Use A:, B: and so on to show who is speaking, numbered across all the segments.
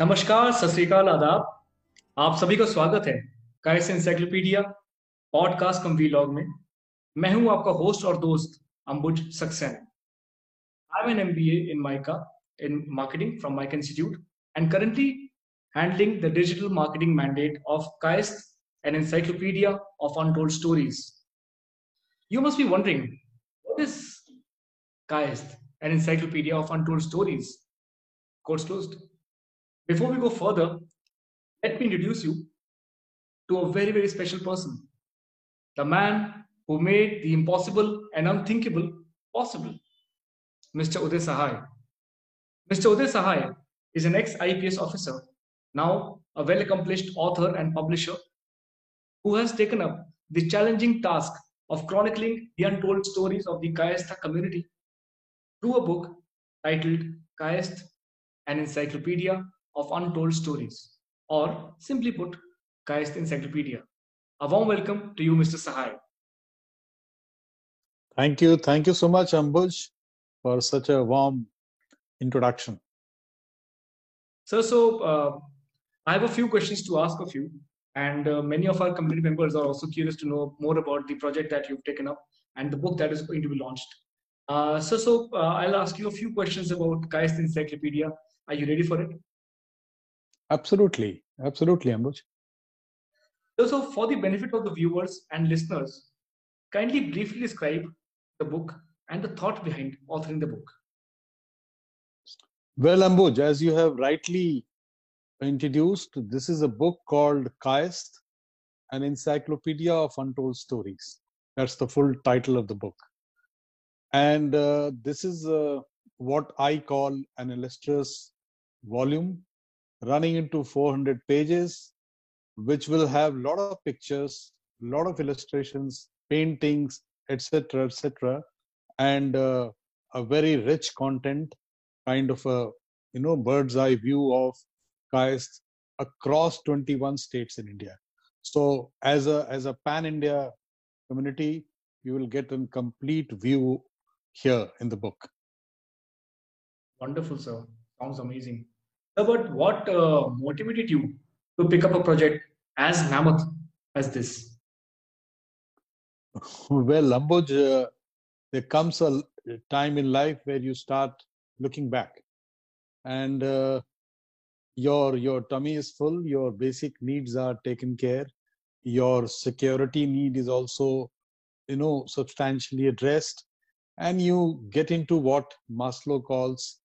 A: नमस्कार, सत आदाब। आप सभी का स्वागत है KAS encyclopedia podcast cum vlog में। मैं हूँ आपका होस्ट और दोस्त Ambuj Saxena. I am an M B A in MICA in marketing from MICA institute and currently handling the digital marketing mandate of cash an encyclopedia of untold stories you must be wondering an encyclopedia of untold stories course closed Before we go further, let me introduce you to a very, very special person. The man who made the impossible and unthinkable possible, Mr. Uday Sahai. Mr. Uday Sahai is an ex-IPS officer, now a well-accomplished author and publisher, who has taken up the challenging task of chronicling the untold stories of the Kayastha community through a book titled Kayast, an encyclopedia of untold stories, or simply put, Kayast Encyclopedia. A warm welcome to you, Mr. Sahai.
B: Thank you. Thank you so much, Ambuj, for such a warm introduction.
A: So, so uh, I have a few questions to ask of you, and uh, many of our community members are also curious to know more about the project that you've taken up and the book that is going to be launched. Uh, so, so uh, I'll ask you a few questions about Kayast Encyclopedia. Are you ready for it?
B: Absolutely, absolutely, Ambuj.
A: So, so for the benefit of the viewers and listeners, kindly briefly describe the book and the thought behind authoring the book.
B: Well, Ambuj, as you have rightly introduced, this is a book called Kayast, an encyclopedia of untold stories. That's the full title of the book. And uh, this is uh, what I call an illustrious volume running into 400 pages, which will have a lot of pictures, a lot of illustrations, paintings, etc., etc., and uh, a very rich content, kind of a you know bird's eye view of Kayast across 21 states in India. So as a as a pan India community, you will get a complete view here in the book.
A: Wonderful, sir. Sounds amazing. But what uh, motivated you to pick up a project as mammoth as this?
B: Well, Ambuj, uh, there comes a time in life where you start looking back, and uh, your your tummy is full, your basic needs are taken care, your security need is also, you know, substantially addressed, and you get into what Maslow calls,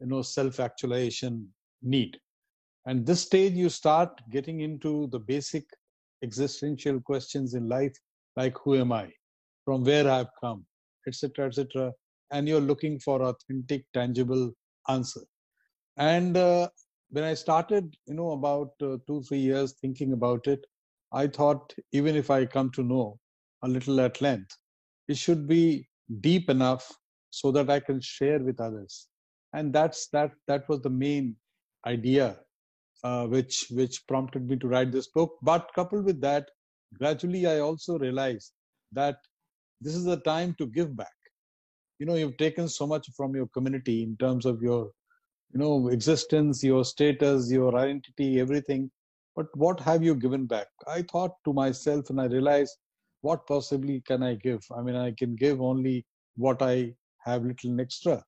B: you know, self-actualization need. And this stage, you start getting into the basic existential questions in life, like who am I, from where I've come, etc., etc., and you're looking for authentic, tangible answer. And uh, when I started, you know, about uh, two, three years thinking about it, I thought even if I come to know a little at length, it should be deep enough so that I can share with others. And that's that. That was the main idea uh, which which prompted me to write this book. But coupled with that gradually i also realized that this is a time to give back. You know you've taken so much from your community in terms of your you know existence your status your identity everything. But what have you given back? I thought to myself and i realized what possibly can i give? I mean i can give only what i have little extra.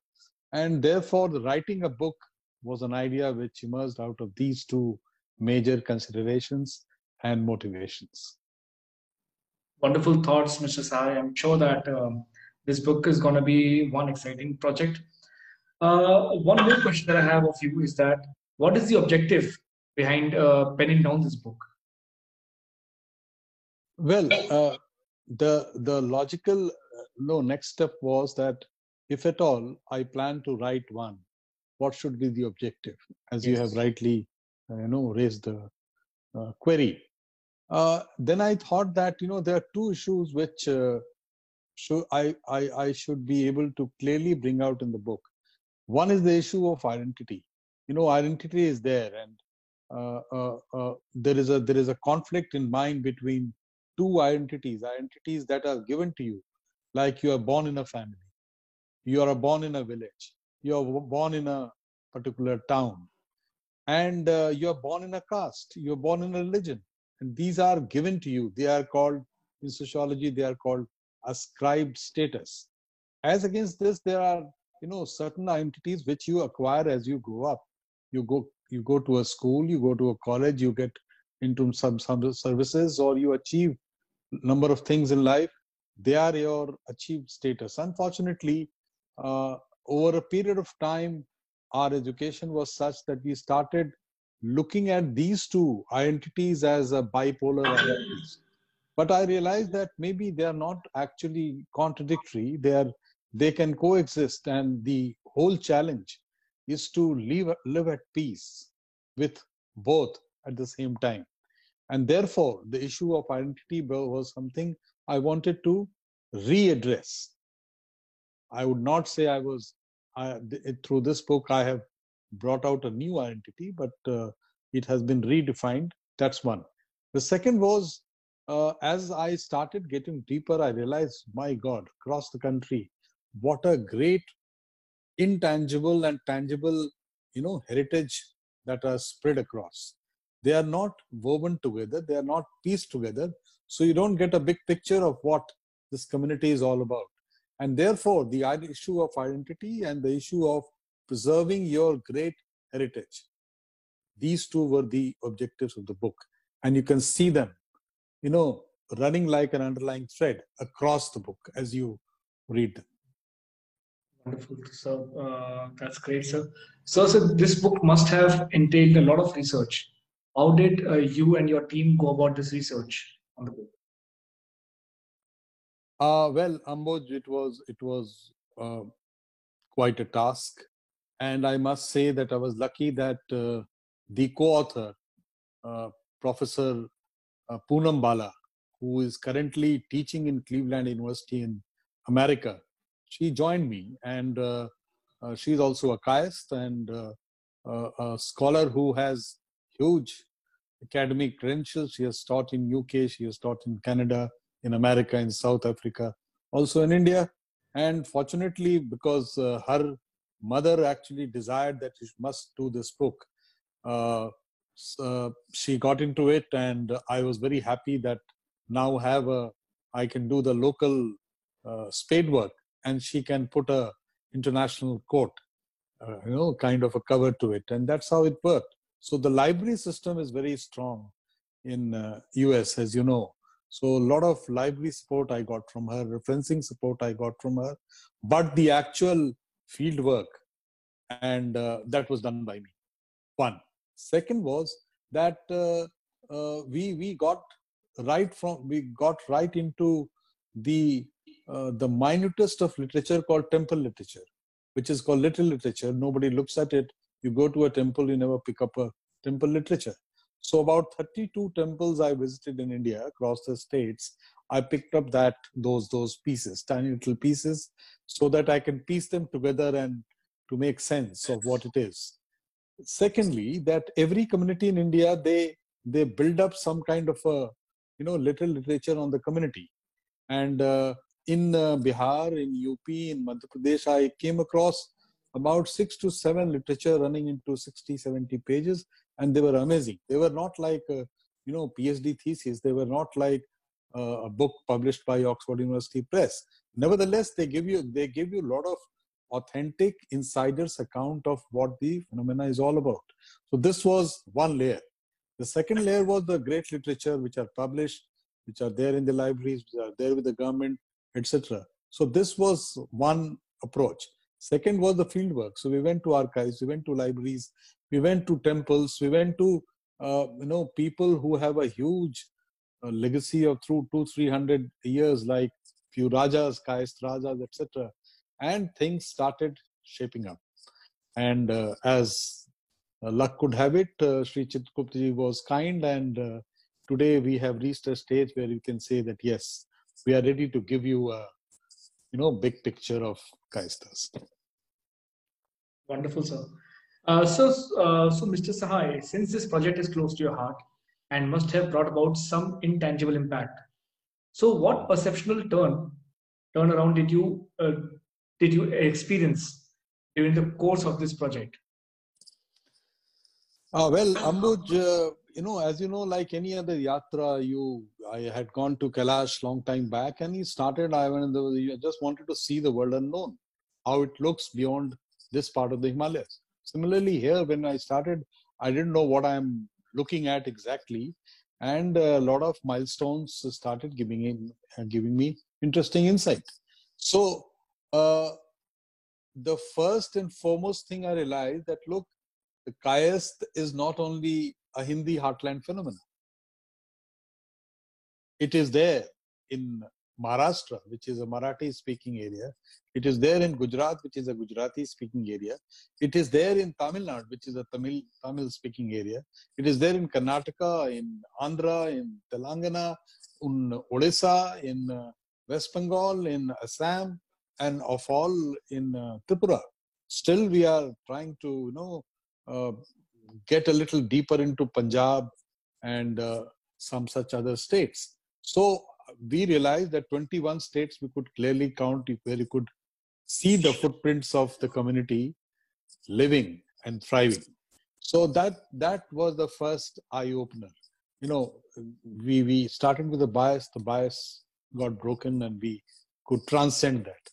B: And therefore the writing a book was an idea which emerged out of these two major considerations and motivations.
A: Wonderful thoughts, Mr. Sahai. I'm sure that um, this book is going to be one exciting project. Uh, one more question that I have of you is that what is the objective behind uh, penning down this book?
B: Well, uh, the the logical uh, no next step was that if at all I plan to write one, what should be the objective as yes. you have rightly uh, you know raised the uh, query. Uh, then i thought that you know there are two issues which uh, should I, I i should be able to clearly bring out in the book. One is the issue of identity. You know identity is there and uh, uh, there is a there is a conflict in mind between two identities identities that are given to you like you are born in a family you are born in a village you're born in a particular town and uh, you're born in a caste, you're born in a religion, and these are given to you. They are called, in sociology, they are called ascribed status. As against this, there are, you know, certain identities which you acquire as you grow up. You go, you go to a school, you go to a college, you get into some, some services, or you achieve number of things in life. They are your achieved status. Unfortunately, uh, over a period of time, our education was such that we started looking at these two identities as a bipolar identities. But I realized that maybe they are not actually contradictory. They are they can coexist, and the whole challenge is to live live at peace with both at the same time. And therefore, the issue of identity was something I wanted to readdress. I would not say I was I, through this book, I have brought out a new identity, but uh, it has been redefined. That's one. The second was uh, as I started getting deeper, I realized, my God, across the country, what a great intangible and tangible, you know, heritage that are spread across. They are not woven together. They are not pieced together. So you don't get a big picture of what this community is all about. And therefore, the issue of identity and the issue of preserving your great heritage, these two were the objectives of the book. And you can see them, you know, running like an underlying thread across the book as you read them.
A: Wonderful. So uh, that's great, sir. So, so this book must have entailed a lot of research. How did uh, you and your team go about this research on the book?
B: Uh, well, Ambuj, it was it was uh, quite a task, and I must say that I was lucky that uh, the co-author, uh, Professor uh, Poonam Bala, who is currently teaching in Cleveland University in America, she joined me, and uh, uh, she's also a chiist and a scholar who has huge academic credentials. She has taught in UK, she has taught in Canada, in America, in South Africa, also in India. And fortunately, because uh, her mother actually desired that she must do this book, uh, uh, she got into it, and I was very happy that now have a I can do the local uh, spade work, and she can put a international coat, uh, you know, kind of a cover to it, and that's how it worked. So the library system is very strong in US, uh, as you know. So a lot of library support I got from her, referencing support I got from her, but the actual field work, and uh, that was done by me. One. Second was that uh, uh, we we got right from we got right into the uh, the minutest of literature called temple literature, which is called little literature. Nobody looks at it. You go to a temple, you never pick up a temple literature. So about 32 temples I visited in India across the states. I picked up that those those pieces, tiny little pieces, so that I can piece them together and to make sense of what it is. Secondly, that every community in India they they build up some kind of a you know little literature on the community, and uh, in uh, Bihar, in UP, in Madhya Pradesh, I came across about six to seven literature running into 60, 70 pages, and they were amazing. They were not like, uh, you know, PhD theses. They were not like uh, a book published by Oxford University Press. Nevertheless, they give you they give you a lot of authentic insiders account of what the phenomena is all about. So this was one layer. The second layer was the great literature which are published, which are there in the libraries, which are there with the government, etc. So this was one approach. Second was the field work. So we went to archives, we went to libraries, we went to temples, we went to uh, you know people who have a huge uh, legacy of through two three hundred years, like few rajas, caste rajas, etc. And things started shaping up. And uh, as uh, luck could have it, uh, Sri Chitragupta was kind, and uh, today we have reached a stage where you can say that yes, we are ready to give you a you know big picture of Kayasthas.
A: Wonderful, sir. Uh, so, uh, so Mr. Sahai, since this project is close to your heart and must have brought about some intangible impact, so what perceptual turn turnaround did you uh, did you experience during the course of this project?
B: Uh, well, Ambuj, uh, you know, as you know, like any other yatra, you I had gone to Kailash long time back, and he started. I went. I just wanted to see the world unknown, how it looks beyond this part of the Himalayas. Similarly, here when I started, I didn't know what I'm looking at exactly, and a lot of milestones started giving in, uh, giving me interesting insight. So, uh, the first and foremost thing I realized that look, the Kayast is not only a Hindi heartland phenomenon. It is there in Maharashtra, which is a Marathi speaking area. It is there in Gujarat, which is a Gujarati speaking area. It is there in Tamil Nadu, which is a Tamil Tamil speaking area. It is there in Karnataka, in Andhra, in Telangana, in Odisha, in uh, West Bengal, in Assam, and of all in uh, Tripura. Still, we are trying to, you know, uh, get a little deeper into Punjab and uh, some such other states. So we realized that 21 states we could clearly count where you could see the footprints of the community living and thriving. So that that was the first eye opener. You know, we we started with a bias. The bias got broken, and we could transcend that.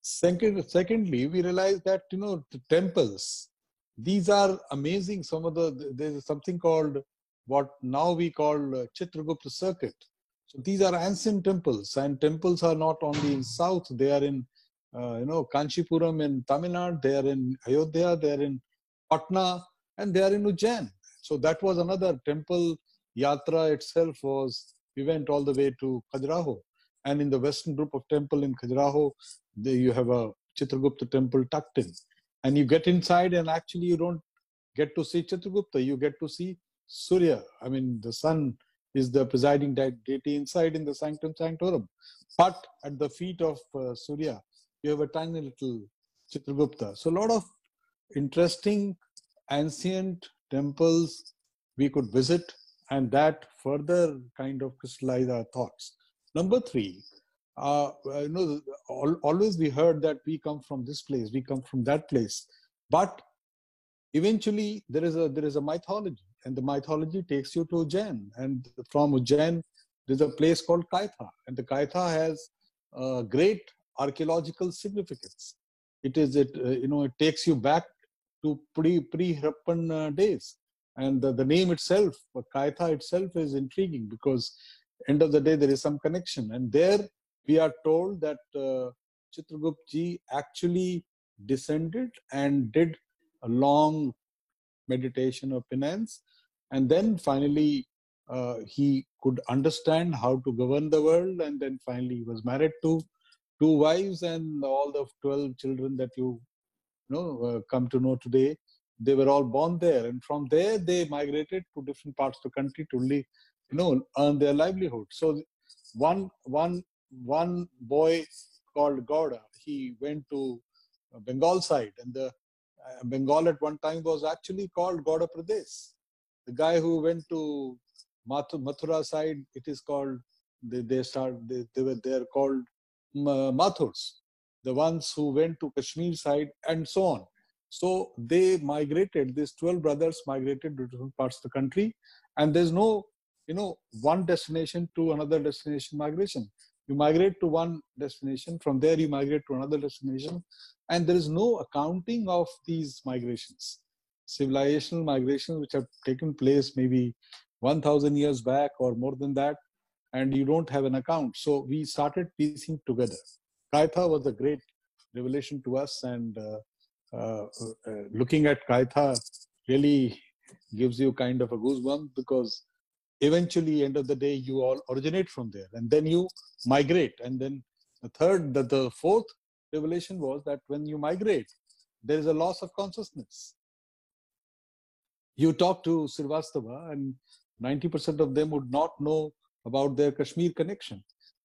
B: Second, secondly, we realized that you know the temples these are amazing. Some of the there's something called what now we call Chitragupta circuit. These are ancient temples, and temples are not only in south; they are in uh, you know Kanchipuram in Tamil Nadu, they are in Ayodhya, they are in Patna, and they are in Ujjain. So that was another temple yatra itself. Was we went all the way to Khajuraho, and in the western group of temple in Khajuraho, there you have a Chitragupta temple tucked in and you get inside and actually you don't get to see Chitragupta, you get to see Surya. I mean, the sun is the presiding deity inside in the sanctum sanctorum. But at the feet of uh, Surya, you have a tiny little Chitragupta. So a lot of interesting ancient temples we could visit and that further kind of crystallize our thoughts. Number three, uh, you know, always we heard that we come from this place, we come from that place, but eventually there is a there is a mythology, and the mythology takes you to Ujjain, and from Ujjain there's a place called Kayatha, and the Kayatha has a great archaeological significance. It is it uh, you know it takes you back to pre pre uh, days, and the, the name itself, Kayatha itself, is intriguing because end of the day there is some connection, and there we are told that uh, Chitragupta actually descended and did a long meditation of penance. And then finally, uh, he could understand how to govern the world. And then finally, he was married to two wives and all the 12 children that you, you know, uh, come to know today. They were all born there. And from there, they migrated to different parts of the country to live, you know, earn their livelihood. So one, one one boy called Gauda, he went to Bengal side, and the uh, Bengal at one time was actually called Gauda Pradesh. The guy who went to Mathura side, it is called they they start they, they were they are called Mathurs. The ones who went to Kashmir side and so on. So they migrated. These twelve brothers migrated to different parts of the country, and there's no you know one destination to another destination migration you migrate to one destination from there you migrate to another destination and there is no accounting of these migrations civilizational migrations which have taken place maybe 1000 years back or more than that and you don't have an account. So we started piecing together. Kayatha was a great revelation to us and uh, uh, uh, looking at Kayatha really gives you kind of a goosebump because eventually end of the day you all originate from there and then you migrate. And then the third the, the fourth revelation was that when you migrate there is a loss of consciousness you talk to Srivastava and 90% of them would not know about their Kashmir connection.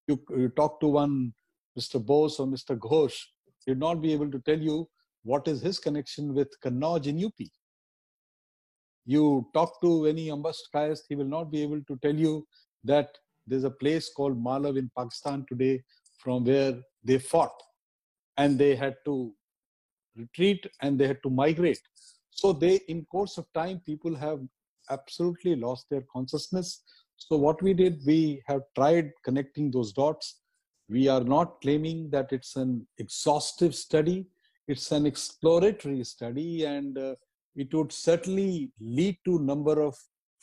B: You, you talk to one Mr. Bose or Mr. Ghosh, he'd not be able to tell you what is his connection with Kannauj in UP you talk to any Ambast Kayast, he will not be able to tell you that there's a place called Malav in Pakistan today from where they fought and they had to retreat and they had to migrate. So they, in course of time, people have absolutely lost their consciousness. So what we did, we have tried connecting those dots. We are not claiming that it's an exhaustive study. It's an exploratory study and uh, it would certainly lead to number of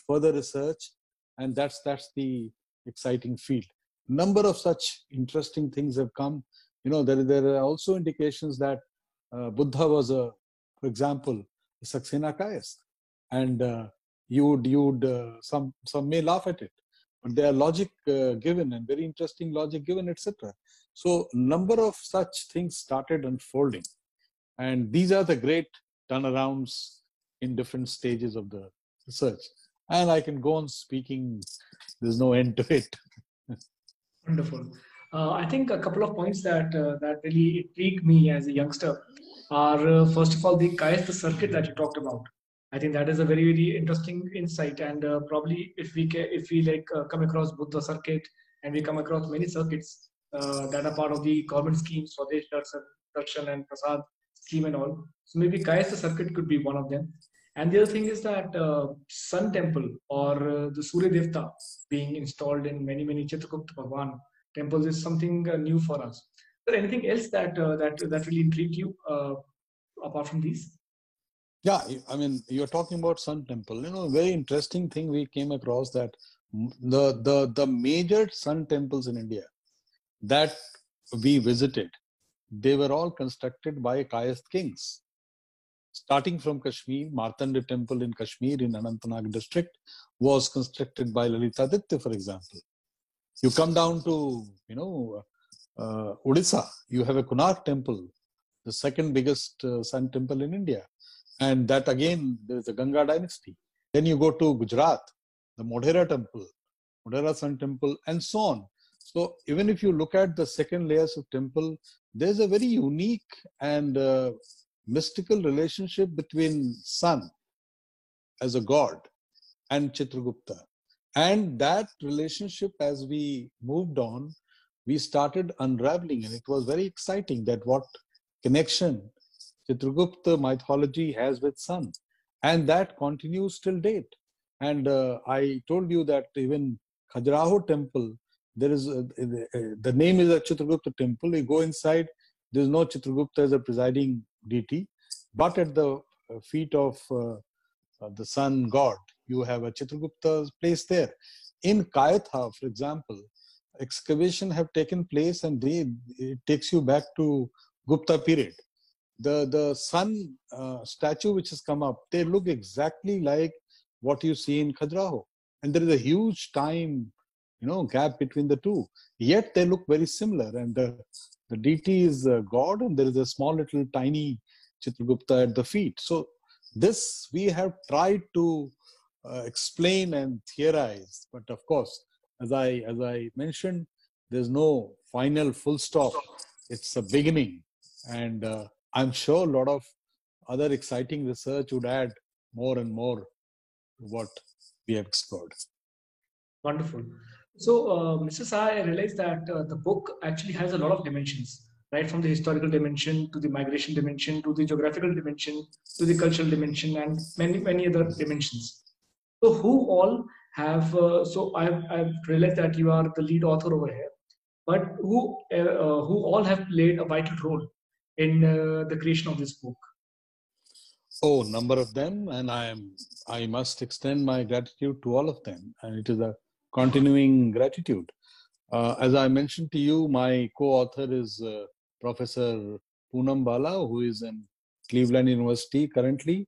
B: further research and that's that's the exciting field number of such interesting things have come you know there, there are also indications that uh, buddha was a for example saxena kayast and uh, you would you would uh, some some may laugh at it but there are logic uh, given and very interesting logic given etc so number of such things started unfolding and these are the great turnarounds in different stages of the research and I can go on speaking. There's no end to it.
A: Wonderful. Uh, I think a couple of points that uh, that really intrigued me as a youngster are uh, first of all the Kayastha circuit that you talked about. I think that is a very very interesting insight, and uh, probably if we ca- if we like uh, come across Buddha circuit and we come across many circuits that are part of the government schemes, Swadesh Darshan and Prasad scheme and all. So maybe Kayastha circuit could be one of them. And the other thing is that uh, Sun Temple or uh, the Surya Devta being installed in many, many Chitragupta Bhagwan temples is something uh, new for us. There anything else that uh, that that really intrigued you uh, apart from these?
B: Yeah, I mean, you're talking about Sun Temple. You know, very interesting thing we came across that the the the major Sun temples in India that we visited, they were all constructed by Kayast kings starting from Kashmir, Martanda temple in Kashmir in Anantnag district was constructed by Lalitaditya, for example. You come down to, you know, uh, Odisha, you have a Konark temple, the second biggest uh, sun temple in India. And that again, there is a Ganga dynasty. Then you go to Gujarat, the Modhera temple, Modhera Sun temple, and so on. So even if you look at the second layers of temple, there's a very unique and uh, mystical relationship between Sun as a god and Chitragupta. And that relationship, as we moved on, we started unraveling, and it was very exciting that what connection Chitragupta mythology has with Sun. And that continues till date. And uh, I told you that even Khajuraho temple, there is a, the name is a Chitragupta temple. You go inside, there's no Chitragupta as a presiding deity, but at the uh, feet of uh, uh, the sun god, you have a Chitragupta place there. In Kayatha, for example, excavation have taken place and they, it takes you back to Gupta period. The, the sun uh, statue which has come up, they look exactly like what you see in Khajuraho. And there is a huge time, you know, gap between the two. Yet they look very similar. And the, the deity is a God and there is a small little tiny Chitragupta at the feet. So this we have tried to uh, explain and theorize, but of course, as I as I mentioned, there's no final full stop. It's a beginning, and uh, I'm sure a lot of other exciting research would add more and more to what we have explored.
A: Wonderful. So, uh, Mr. Sahai, I realized that uh, the book actually has a lot of dimensions right from the historical dimension to the migration dimension to the geographical dimension to the cultural dimension and many many other dimensions so who all have uh, so I've, I've realized that you are the lead author over here but who uh, uh who all have played a vital role in uh, the creation of this book
B: oh number of them and i am i must extend my gratitude to all of them and it is a continuing gratitude uh, as I mentioned to you, my co-author is uh, Professor Poonam Bala, who is in Cleveland University currently.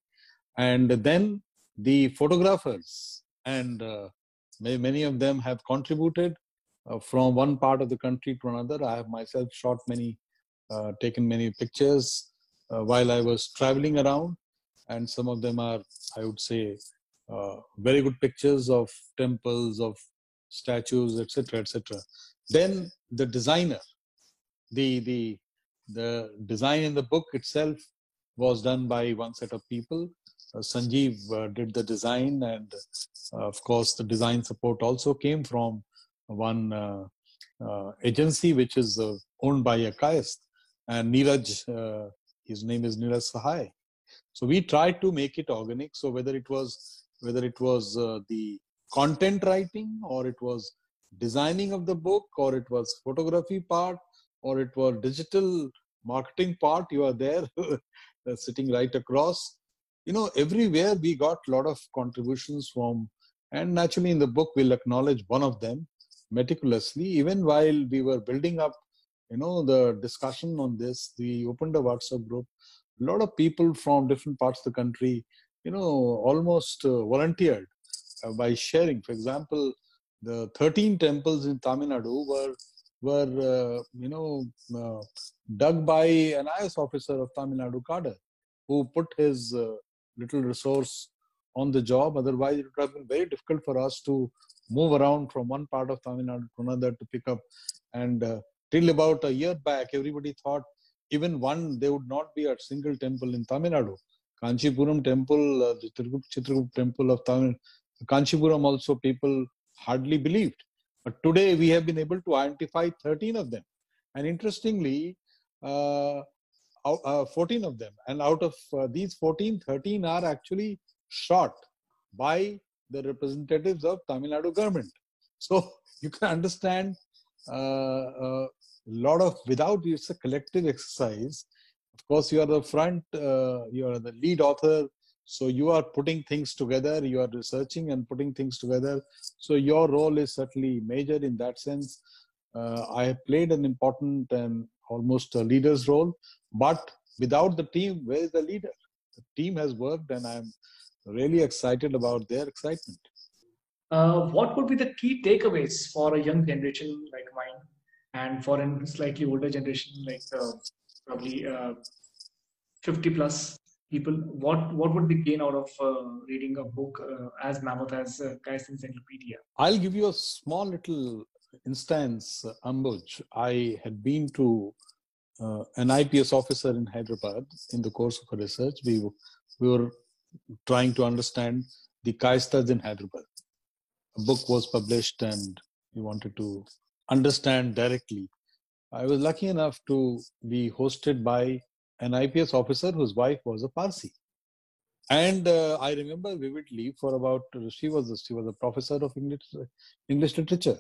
B: And then the photographers, and uh, many of them have contributed uh, from one part of the country to another. I have myself shot many, uh, taken many pictures while I was traveling around, and some of them are, I would say, very good pictures of temples, of statues, etc., etc. Then the designer, the the the design in the book itself was done by one set of people. Uh, Sanjeev uh, did the design, and uh, of course, the design support also came from one agency which is owned by a Kayast. And Neeraj, his name is Neeraj Sahai. So we tried to make it organic. So whether it was whether it was the content writing or it was designing of the book or it was photography part or it was digital marketing part, you are there sitting right across. You know, everywhere we got a lot of contributions from, and naturally in the book we'll acknowledge one of them meticulously. Even while we were building up, you know, the discussion on this, we opened a WhatsApp group a lot of people from different parts of the country, you know, almost uh, volunteered uh, by sharing. For example, the 13 temples in Tamil Nadu were were uh, you know uh, dug by an IS officer of Tamil Nadu cadre who put his uh, little resource on the job. Otherwise, it would have been very difficult for us to move around from one part of Tamil Nadu to another to pick up. And uh, till about a year back, everybody thought even one, there would not be a single temple in Tamil Nadu. Kanchipuram temple, uh, the temple of Tamil, Kanchipuram also people hardly believed. But today we have been able to identify 13 of them. And interestingly, uh, uh, 14 of them. And out of uh, these 14, 13 are actually shot by the representatives of Tamil Nadu government. So you can understand uh, uh, lot of without it's a collective exercise of course you are the front uh, you are the lead author so you are putting things together you are researching and putting things together so your role is certainly major in that sense uh, i have played an important and almost a leader's role but without the team where is the leader? The team has worked and i'm really excited about their excitement.
A: Uh, what would be the key takeaways for a young generation like mine and for a slightly older generation, like uh, probably uh, 50 plus people, what what would be gain out of uh, reading a book uh, as mammoth as uh, Kay's Encyclopedia?
B: I'll give you a small little instance, Ambuj. I had been to uh, an IPS officer in Hyderabad in the course of a research. We, we were trying to understand the Kayasthas in Hyderabad. A book was published and we wanted to understand directly. I was lucky enough to be hosted by an IPS officer whose wife was a Parsi. And uh, I remember vividly for about, she was, a, she was a professor of English, English literature.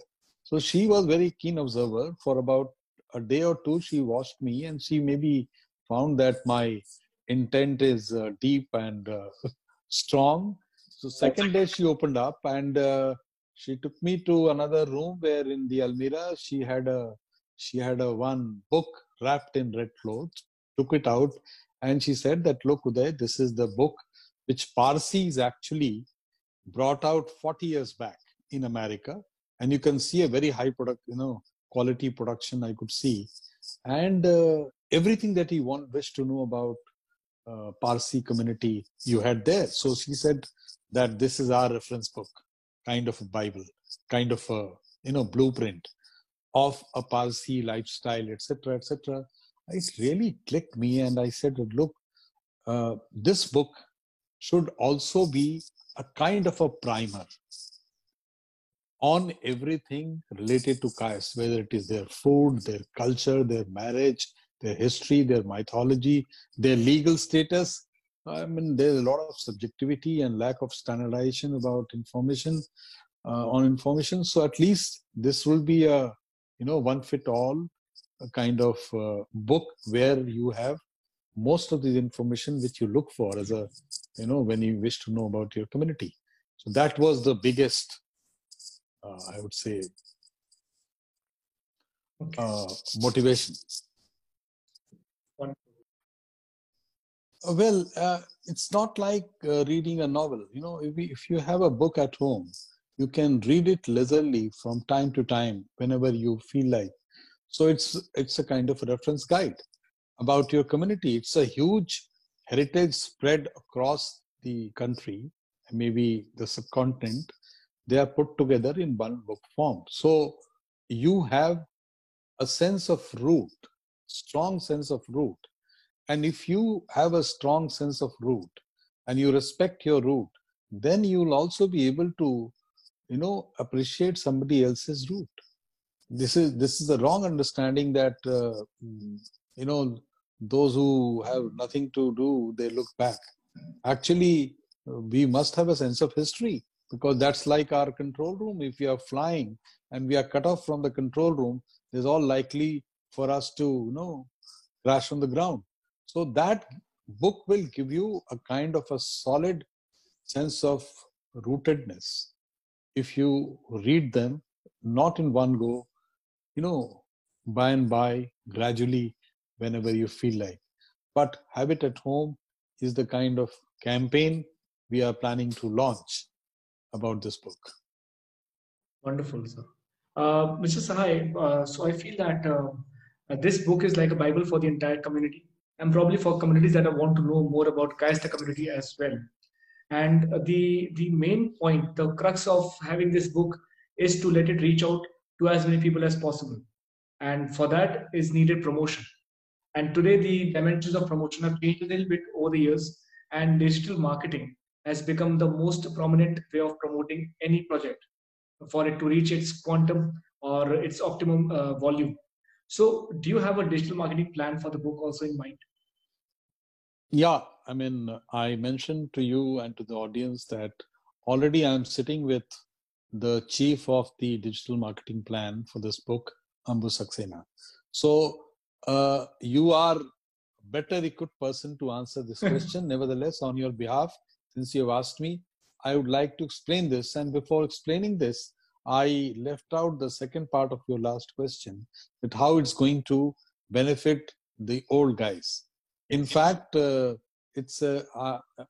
B: So she was very keen observer. For about a day or two, she watched me and she maybe found that my intent is uh, deep and uh, strong. So second day she opened up and uh, she took me to another room where in the Almira she had a she had a one book wrapped in red cloth. Took it out and she said that look Uday, this is the book which Parsis actually brought out 40 years back in America, and you can see a very high product, you know, quality production. I could see, and uh, everything that he want wished to know about uh, Parsi community you had there. So she said that this is our reference book kind of a Bible, kind of a you know blueprint of a Parsi lifestyle, etc., etc. It really clicked me, and I said, "Look, uh, this book should also be a kind of a primer on everything related to caste, whether it is their food, their culture, their marriage, their history, their mythology, their legal status, I mean, there's a lot of subjectivity and lack of standardization about information uh, on information. So at least this will be a you know one fit all kind of uh, book where you have most of the information which you look for as a you know when you wish to know about your community. So that was the biggest, I would say, uh, motivation. Uh, well, uh, it's not like uh, reading a novel. You know, if, we, if you have a book at home, you can read it leisurely from time to time whenever you feel like. So it's it's a kind of reference guide about your community. It's a huge heritage spread across the country, maybe the subcontinent. They are put together in one book form. So you have a sense of root, strong sense of root and if you have a strong sense of root and you respect your root, then you will also be able to, you know, appreciate somebody else's root. This is this is a wrong understanding that uh, you know those who have nothing to do they look back. actually we must have a sense of history because that's like our control room. If we are flying and we are cut off from the control room, there's all likely for us to, you know, crash on the ground. So that book will give you a kind of a solid sense of rootedness if you read them not in one go, you know, by and by, gradually, whenever you feel like. But habit at home is the kind of campaign we are planning to launch about this book.
A: Wonderful, sir. Uh, Mr. Sahai, uh, so I feel that uh, this book is like a Bible for the entire community and probably for communities that want to know more about Kayastha community as well. And the, the main point, the crux of having this book is to let it reach out to as many people as possible. And for that is needed promotion. And today the dimensions of promotion have changed a little bit over the years and digital marketing has become the most prominent way of promoting any project for it to reach its quantum or its optimum uh, volume. So, do you have a digital marketing plan for the book also in mind?
B: Yeah, I mean, I mentioned to you and to the audience that already I'm sitting with the chief of the digital marketing plan for this book, Ambuj Saxena. So, uh, you are better equipped person to answer this question. Nevertheless, on your behalf, since you have asked me, I would like to explain this. And before explaining this, I left out the second part of your last question that how it's going to benefit the old guys. In fact, uh, it's uh,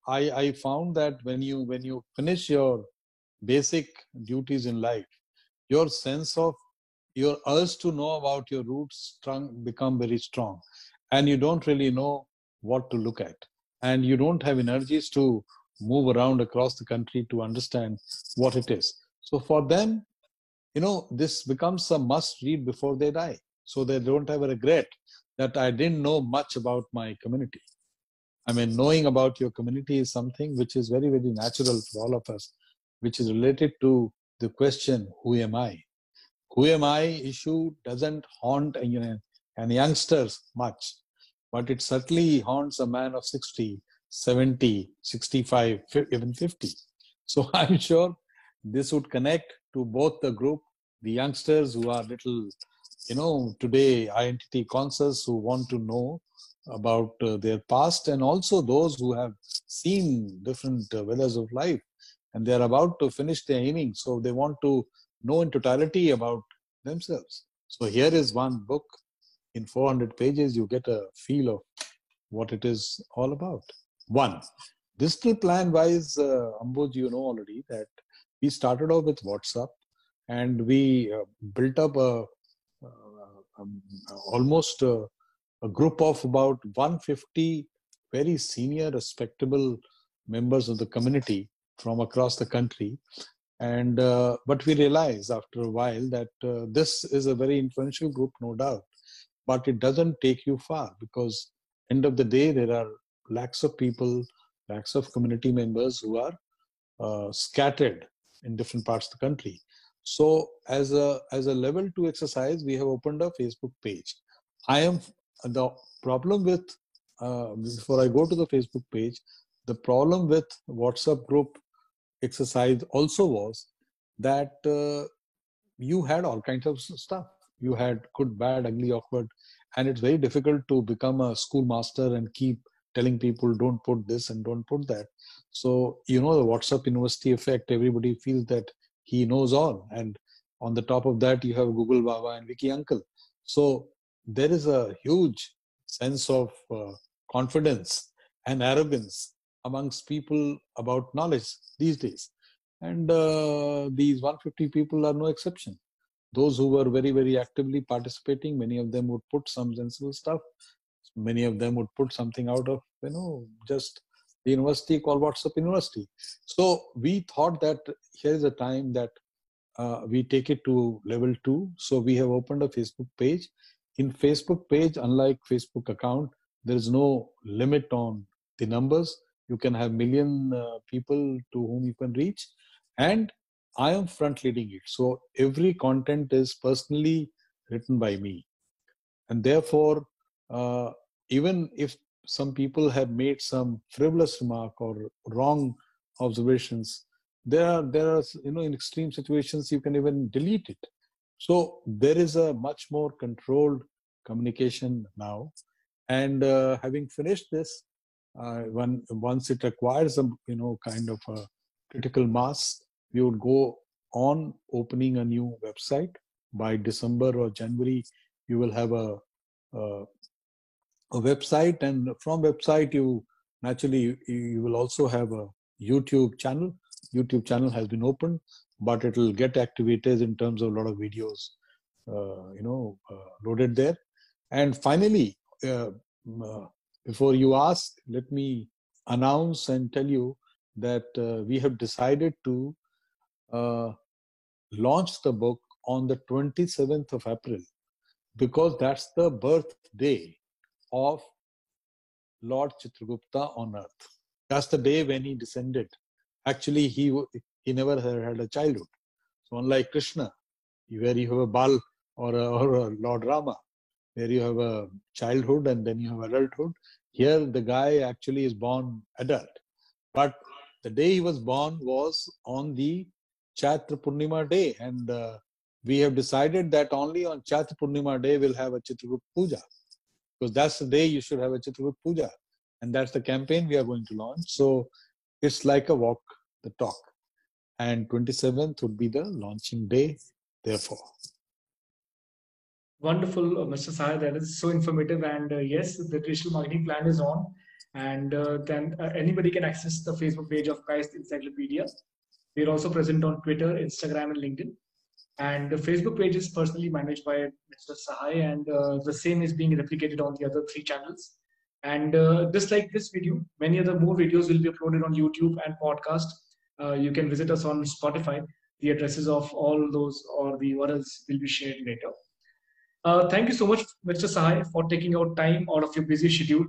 B: I, I found that when you when you finish your basic duties in life, your sense of your urge to know about your roots strong become very strong, and you don't really know what to look at, and you don't have energies to move around across the country to understand what it is. So for them, you know, this becomes a must read before they die. So they don't have a regret that I didn't know much about my community. I mean, knowing about your community is something which is very, very natural for all of us, which is related to the question, who am I? Who am I issue doesn't haunt know, and youngsters much, but it certainly haunts a man of 60 70, 65, even 50. So I'm sure this would connect to both the group, the youngsters who are little, you know, today identity conscious who want to know about uh, their past and also those who have seen different uh, weathers of life and they're about to finish their innings. So they want to know in totality about themselves. So here is one book in 400 pages, you get a feel of what it is all about. One, digital plan wise, uh, you know already that we started off with WhatsApp and we uh, built up a, uh, um, almost a, a, group of about 150 very senior, respectable members of the community from across the country. And uh, but we realized after a while that uh, this is a very influential group, no doubt, but it doesn't take you far because end of the day there are lakhs of people, lakhs of community members who are uh, scattered in different parts of the country. So as a as a level two exercise, we have opened a Facebook page. I am the problem with uh, before I go to the Facebook page, the problem with WhatsApp group exercise also was that uh, you had all kinds of stuff. You had good, bad, ugly, awkward, and it's very difficult to become a schoolmaster and keep telling people don't put this and don't put that. So you know the whatsapp university effect everybody feels that he knows all. And on the top of that you have google baba and wiki uncle. So there is a huge sense of uh, confidence and arrogance amongst people about knowledge these days. And uh, these 150 people are no exception. Those who were very very actively participating many of them would put some sensible stuff many of them would put something out of you know just the university called whatsapp university. So we thought that here is a time that uh, we take it to level two. So we have opened a facebook page. In facebook page unlike facebook account there is no limit on the numbers. You can have million uh, people to whom you can reach. And i am front leading it. So every content is personally written by me. And therefore uh, even if some people have made some frivolous remark or wrong observations, there are there are you know in extreme situations you can even delete it. So there is a much more controlled communication now. And uh, having finished this, uh, when once it acquires a you know kind of a critical mass, we would go on opening a new website by December or January. You will have a, a a website and from website you naturally you will also have a youtube channel. Youtube channel has been opened but it will get activated in terms of a lot of videos uh, you know uh, loaded there. And finally uh, uh before you ask let me announce and tell you that uh, we have decided to uh, launch the book on the 27th of april because that's the birthday of Lord Chitragupta on earth. That's the day when he descended. Actually, he he never had a childhood. So unlike Krishna, where you have a Bal or a, or a Lord Rama, where you have a childhood and then you have adulthood, here the guy actually is born adult. But the day he was born was on the Chaitra Purnima day, and uh, we have decided that only on Chaitra Purnima day we'll have a Chitragupta Puja because that's the day you should have a Chitragupta Puja. And that's the campaign we are going to launch. So it's like a walk the talk. And 27th would be the launching day, therefore.
A: Wonderful, uh, Mr. Sahai. That is so informative. And uh, yes, the digital marketing plan is on. And uh, then uh, anybody can access the Facebook page of Kayastha Encyclopedia. We're also present on Twitter, Instagram, and LinkedIn. And the Facebook page is personally managed by Mr. Sahai, and uh, the same is being replicated on the other three channels. And uh, just like this video, many other more videos will be uploaded on YouTube and podcast. Uh, you can visit us on Spotify. The addresses of all those or the URLs will be shared later. Uh, thank you so much, Mr. Sahai, for taking out time out of your busy schedule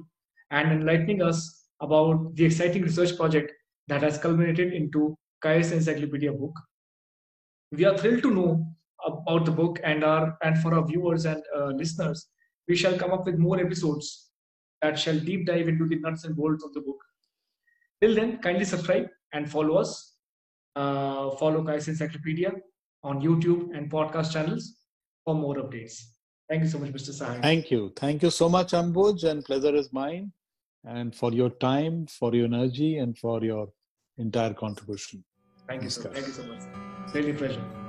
A: and enlightening us about the exciting research project that has culminated into Kayastha Encyclopedia book we are thrilled to know about the book and our and for our viewers and uh, listeners we shall come up with more episodes that shall deep dive into the nuts and bolts of the book. Till then kindly subscribe and follow us. Uh, follow Kayastha encyclopedia on youtube and podcast channels for more updates. Thank you so much mr sahai
B: thank you. Thank you so much ambuj and pleasure is mine and for your time for your energy and for your entire contribution
A: thank you so, thank you so much. Really pleasure.